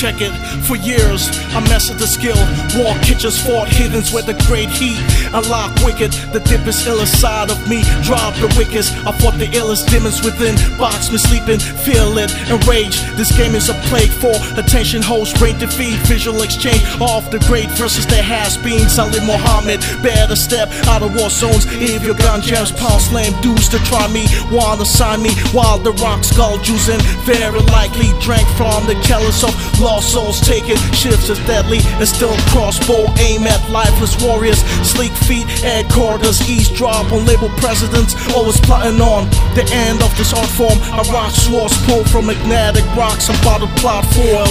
check it. For years, I mastered the skill. War kitchens, fought hiddens with the great heat. Unlock wicked, the deepest illest side of me. Drop the wickedest. I fought the illest demons within. Box me sleeping, feel it, enrage. This game is a plague for attention, host, brain defeat, visual exchange Off the great versus there has been. Salih Muhammad, better step out of war zones. If your gun jams, pound slam dudes to try me. Wanna sign me while the rock skull juicing. Very likely drank from the chalice of lost souls. Taking shifts as deadly and still crossbow aim at lifeless warriors. Sleek feet at quarters, eavesdrop on label presidents. Always plotting on the end of this art form. I rock swords pulled from magnetic rocks. I'm about to plot.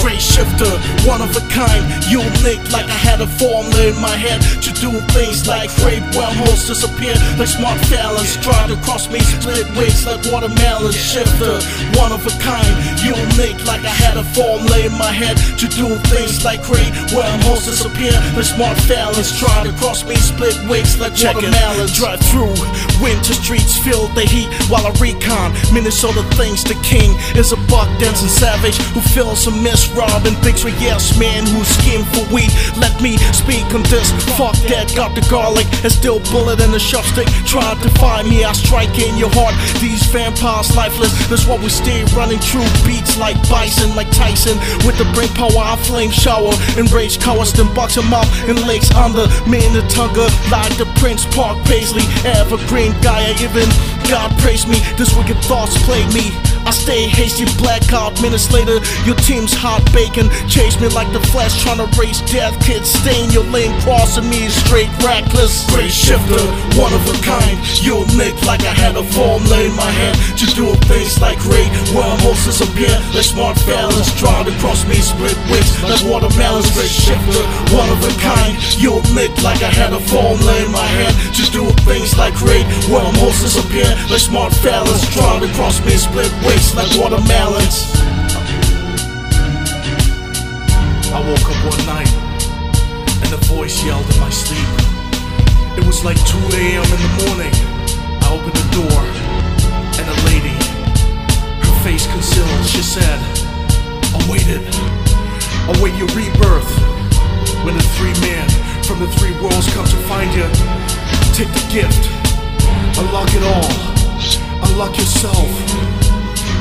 Graveyard Shifter, one of a kind. Unique like I had a formula in my head to do things like rape wormholes disappear like smart felons. Try to cross me, split wigs like watermelon. Shifter, one of a kind. Unique like I had a formula in my head to do things like rape wormholes disappear like smart felons. Try to cross me, split wigs like watermelon. Drive through winter streets, feel the heat while I recon. Minnesota thinks the king is a buck dancing savage who feels a miss rob and thinks we yes man who scheme for weed. Let me speak on this. Fuck that, got the garlic and still bullet in the chopstick. Try to find me, I strike in your heart. These vampires lifeless. That's why we stay running through beats like bison, like Tyson. With the brain power, I flame shower. Enrage cowards, then box them up in lakes under. Me in the like the Prince Park Paisley. Evergreen guy, I even God praise me. This wicked thoughts plague me. I stay hasty, blackout. Minutes later, your team's hot bacon. Chase me like the flash, trying to race death. Kids stain your lane, crossing me straight reckless. Graveyard Shifter, one of a kind. You'll Unique like I had a formula in my head. Just doing things like raid, wormholes disappear. Like smart fellas, try to cross me, split wigs like watermelons. Graveyard Shifter, one of a kind. You'll Unique like I had a formula in my head. Just doing things like raid, wormholes disappear. Like smart fellas, try to cross me, split wigs like watermelons. I woke up one night and a voice yelled in my sleep. It was like 2 a.m. in the morning. I opened the door and a lady, her face concealed, she said, Awaited, await your rebirth. When the three men from the three worlds come to find you, take the gift, unlock it all, unlock yourself,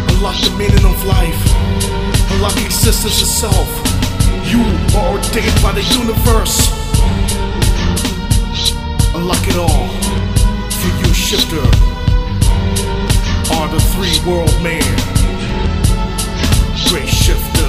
unlock the meaning of life, unlock existence itself. You are ordained by the universe. Unlock it all. For you, shifter, are the three world man. Graveyard Shifter.